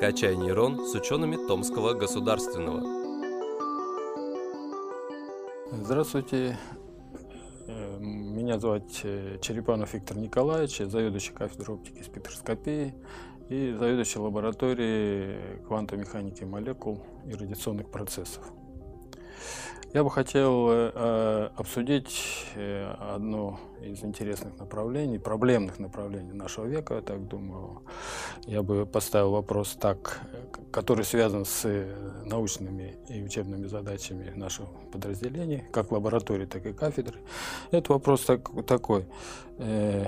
«Качай нейрон» с учеными Томского государственного. Здравствуйте. Э, Меня зовут э, Черепанов Виктор Николаевич, заведующий кафедрой оптики и спектроскопии и заведующий лабораторией квантовой механики молекул и радиационных процессов. Я бы хотел э, обсудить э, одно из интересных направлений, проблемных направлений нашего века, я так думаю. Я бы поставил вопрос так, который связан с э, научными и учебными задачами нашего подразделения, как лаборатории, так и кафедры. Это вопрос так, такой, э,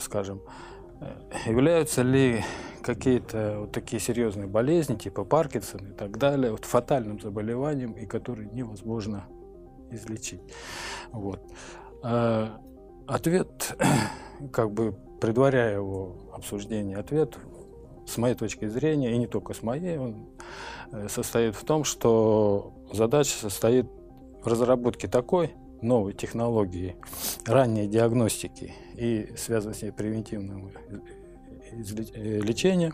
скажем, э, являются ли какие-то вот такие серьезные болезни, типа Паркинсона и так далее, вот фатальным заболеванием, и которые невозможно излечить. Вот. А ответ, как бы предваряя его обсуждение, ответ с моей точки зрения, и не только с моей, он э, состоит в том, что задача состоит в разработке такой новой технологии ранней диагностики и связанной с ней превентивного Э, лечения,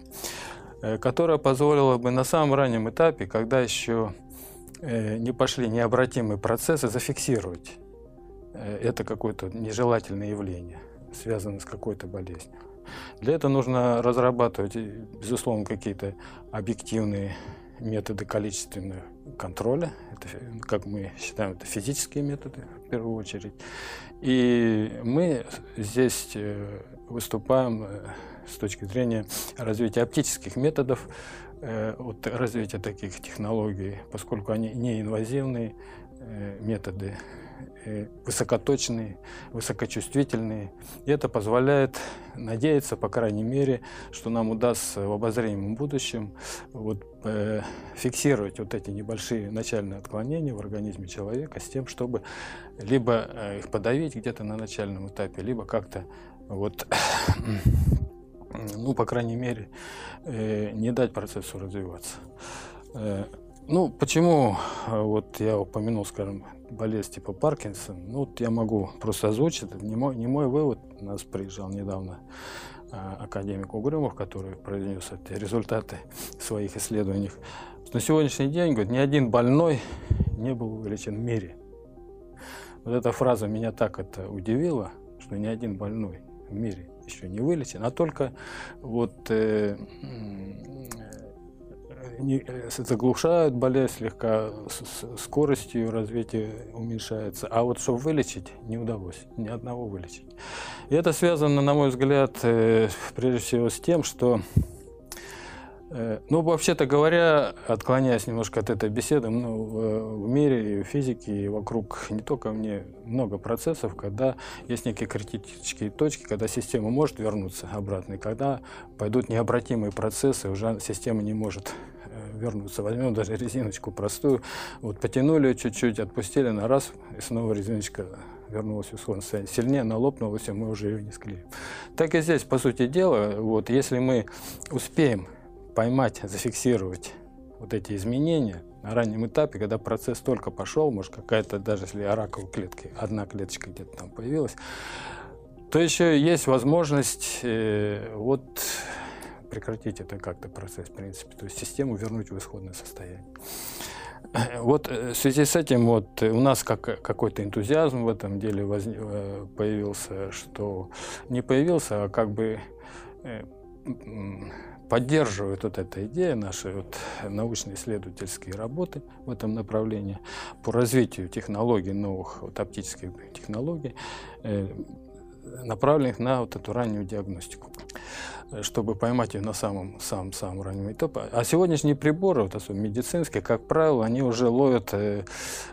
э, которое позволило бы на самом раннем этапе, когда еще э, не пошли необратимые процессы, зафиксировать это какое-то нежелательное явление, связанное с какой-то болезнью. Для этого нужно разрабатывать, безусловно, какие-то объективные методы количественного контроля. Это, как мы считаем, это физические методы в первую очередь. И мы здесь выступаем с точки зрения развития оптических методов, э, вот развития таких технологий, поскольку они неинвазивные э, методы, э, высокоточные, высокочувствительные. И это позволяет надеяться, по крайней мере, что нам удастся в обозримом будущем вот, э, фиксировать вот эти небольшие начальные отклонения в организме человека с тем, чтобы либо их подавить где-то на начальном этапе, либо как-то вот ну, по крайней мере, э, не дать процессу развиваться. Э, ну, почему э, вот я упомянул, скажем, болезнь типа Паркинсон, ну, вот я могу просто озвучить, не мой, не мой вывод, у нас приезжал недавно академик Угрюмов, который произнес эти результаты своих исследований. На сегодняшний день, говорит, ни один больной не был вылечен в мире. Вот эта фраза меня так это удивила, что ни один больной в мире еще не вылечен, а только вот э, не, э, заглушают болезнь слегка, с, скоростью развития уменьшается. А вот чтобы вылечить, не удалось ни одного вылечить. И это связано, на мой взгляд, э, прежде всего с тем, что ну, вообще-то говоря, отклоняясь немножко от этой беседы, ну, в мире и в физике, и вокруг не только мне много процессов, когда есть некие критические точки, когда система может вернуться обратно, и когда пойдут необратимые процессы, уже система не может э, вернуться. Возьмем даже резиночку простую, вот потянули чуть-чуть, отпустили на раз, и снова резиночка вернулась в исходное состояние. Сильнее она лопнулась, и мы уже ее не склеим. Так и здесь, по сути дела, вот, если мы успеем поймать, зафиксировать вот эти изменения на раннем этапе, когда процесс только пошел, может какая-то, даже если раковой клетки, одна клеточка где-то там появилась, то еще есть возможность э, вот прекратить это как-то процесс, в принципе, то есть систему вернуть в исходное состояние. Вот э, в связи с этим вот у нас как, какой-то энтузиазм в этом деле воз, э, появился, что не появился, а как бы поддерживают вот эта идея, наши вот научно-исследовательские работы в этом направлении по развитию технологий, новых вот, оптических технологий, э, направленных на вот эту раннюю диагностику чтобы поймать ее на самом, самом, самом раннем этапе. А сегодняшние приборы, вот особенно медицинские, как правило, они уже ловят э,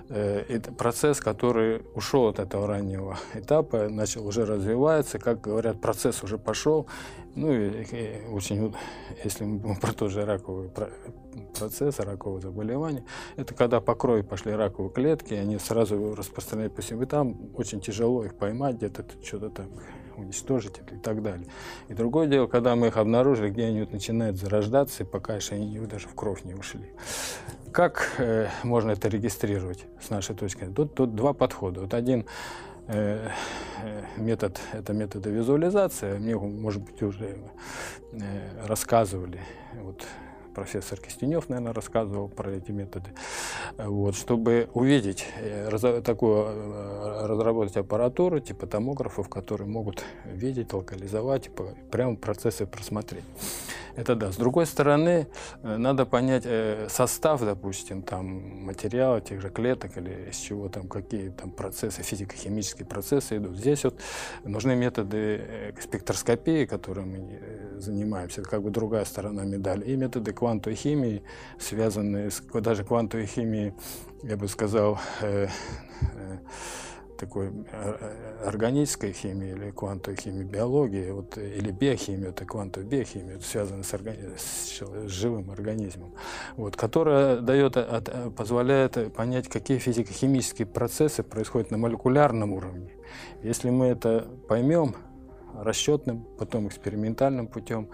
э, процесс, который ушел от этого раннего этапа, начал уже развиваться, как говорят, процесс уже пошел. Ну и, и очень, если мы про тот же раковый процесс, раковое заболевание, это когда по крови пошли раковые клетки, они сразу распространяют по всему, и там очень тяжело их поймать, где-то что-то там уничтожить и так далее. И другое дело, когда мы их обнаружили, где они вот начинают зарождаться, и пока еще они даже в кровь не ушли. Как э, можно это регистрировать с нашей точки зрения? Тут, тут два подхода. Вот один э, э метод – это методы визуализации. Мне, может быть, уже э, рассказывали вот, профессор Кистенев, наверное, рассказывал про эти методы. Вот, чтобы увидеть э, такую, э, разработать аппаратуру типа томографов, которые могут видеть, локализовать, типа, прямо процессы просмотреть. Это да. С другой стороны, э, надо понять состав, допустим, там материала, тех же клеток или из чего там, какие там процессы, физико-химические процессы идут. Здесь вот нужны методы спектроскопии, которыми мы занимаемся, это как бы другая сторона медали, и методы квантовой химии, связанные с даже квантовой химией, я бы сказал, такой э, органической химии или квантовой химии биологии, вот, или биохимии, это квантовая биохимия, это с, органи... с живым организмом, вот, которая дает, от, позволяет понять, какие физико-химические процессы происходят на молекулярном уровне. Если мы это поймем, расчетным, потом экспериментальным путем,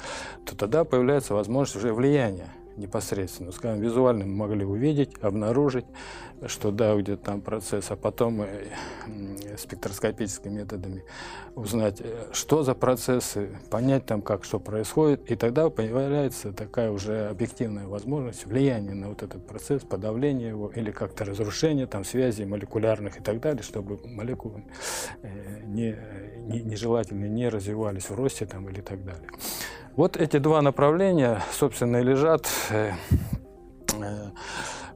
то тогда появляется возможность уже влияния непосредственно. Скажем, визуально мы могли увидеть, обнаружить, что да, где-то там процесс, а потом э, спектроскопическими методами узнать, э, что за процессы, понять там, как что происходит, и тогда появляется такая уже объективная возможность влияния на вот этот процесс, подавления его или как-то разрушения там связей молекулярных и так далее, чтобы молекулы э, не, не, нежелательно не развивались в росте там или так далее. Вот эти два направления, собственно, и лежат э, э,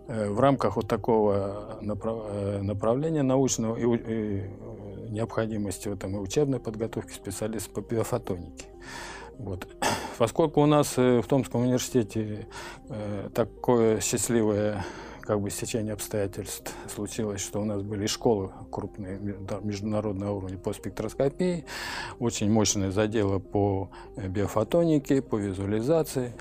э, в рамках вот такого направления научного и необходимости в этом и учебной подготовки специалистов по биофотонике. Вот. Поскольку у нас в Томском университете такое счастливое как бы стечение обстоятельств случилось, что у нас были школы крупные международного уровня по спектроскопии, очень мощные заделы по э, биофотонике, по визуализации.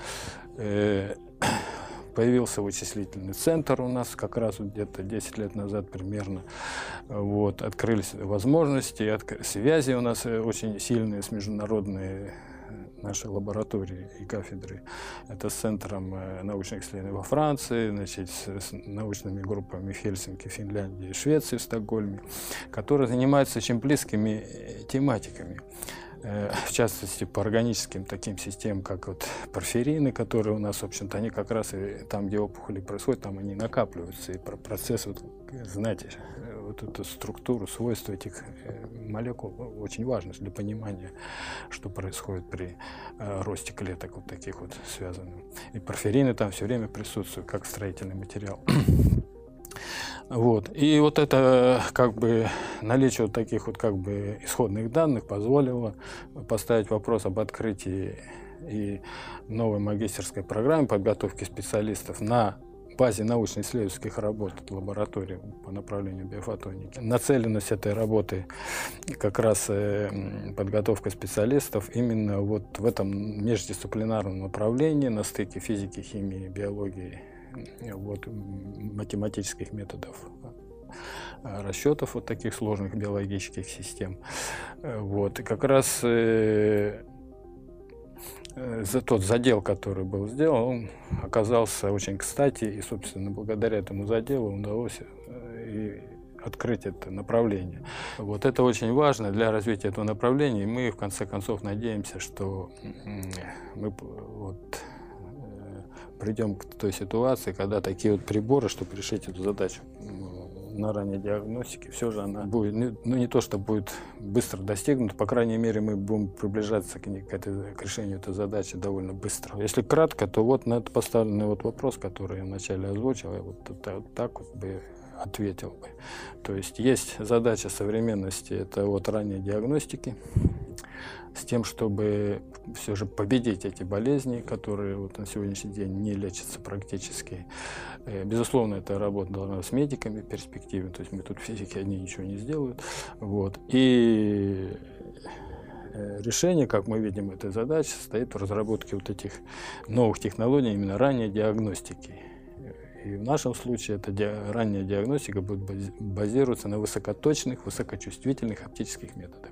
Э, появился вычислительный центр у нас как раз где-то 10 лет назад примерно. Вот, открылись возможности, связи у нас э, очень сильные с международной нашей лаборатории и кафедры. Это с Центром э, научных исследований во Франции, значит, с научными группами в Хельсинки, Финляндии, Швеции, Стокгольме, которые занимаются очень близкими э, тематиками в частности, по органическим таким системам, как вот порфирины, которые у нас, в общем-то, они как раз и там, где опухоли происходят, там они накапливаются, и процесс, вот, знаете, вот эту структуру, свойства этих э, молекул очень важно для понимания, что происходит при э, росте клеток вот таких вот связанных. И порфирины там все время присутствуют как строительный материал. Вот. И вот это как бы наличие вот таких вот как бы исходных данных позволило поставить вопрос об открытии и новой магистерской программы подготовки специалистов на базе научно-исследовательских работ лаборатории по направлению биофотоники. Нацеленность этой работы как раз э, подготовка специалистов именно вот в этом междисциплинарном направлении на стыке физики, химии, биологии, вот, математических методов э, расчетов вот таких сложных биологических систем. Э, вот. И как раз Э, за тот задел, который был сделан, он оказался очень кстати, и, собственно, благодаря этому заделу удалось и открыть это направление. Вот это очень важно для развития этого направления, и мы, в конце концов, надеемся, что мы вот, придем к той ситуации, когда такие вот приборы, чтобы решить эту задачу, на ранней диагностике, все же она будет, ну не то, что будет быстро достигнута, по крайней мере, мы будем приближаться к, к, этой, к решению этой задачи довольно быстро. Если кратко, то вот на этот поставленный вот вопрос, который я вначале озвучил, я вот, вот, вот так вот бы ответил бы. То есть есть задача современности, это вот ранней диагностики, с тем, чтобы все же победить эти болезни, которые вот на сегодняшний день не лечатся практически. Э, безусловно, эта работа должна с медиками в перспективе, то есть мы тут физики одни ничего не сделают. Вот. И э, решение, как мы видим, этой задачи состоит в разработке вот этих новых технологий, именно ранней диагностики. И в нашем случае эта ди ранняя диагностика будет базироваться на высокоточных, высокочувствительных оптических методах.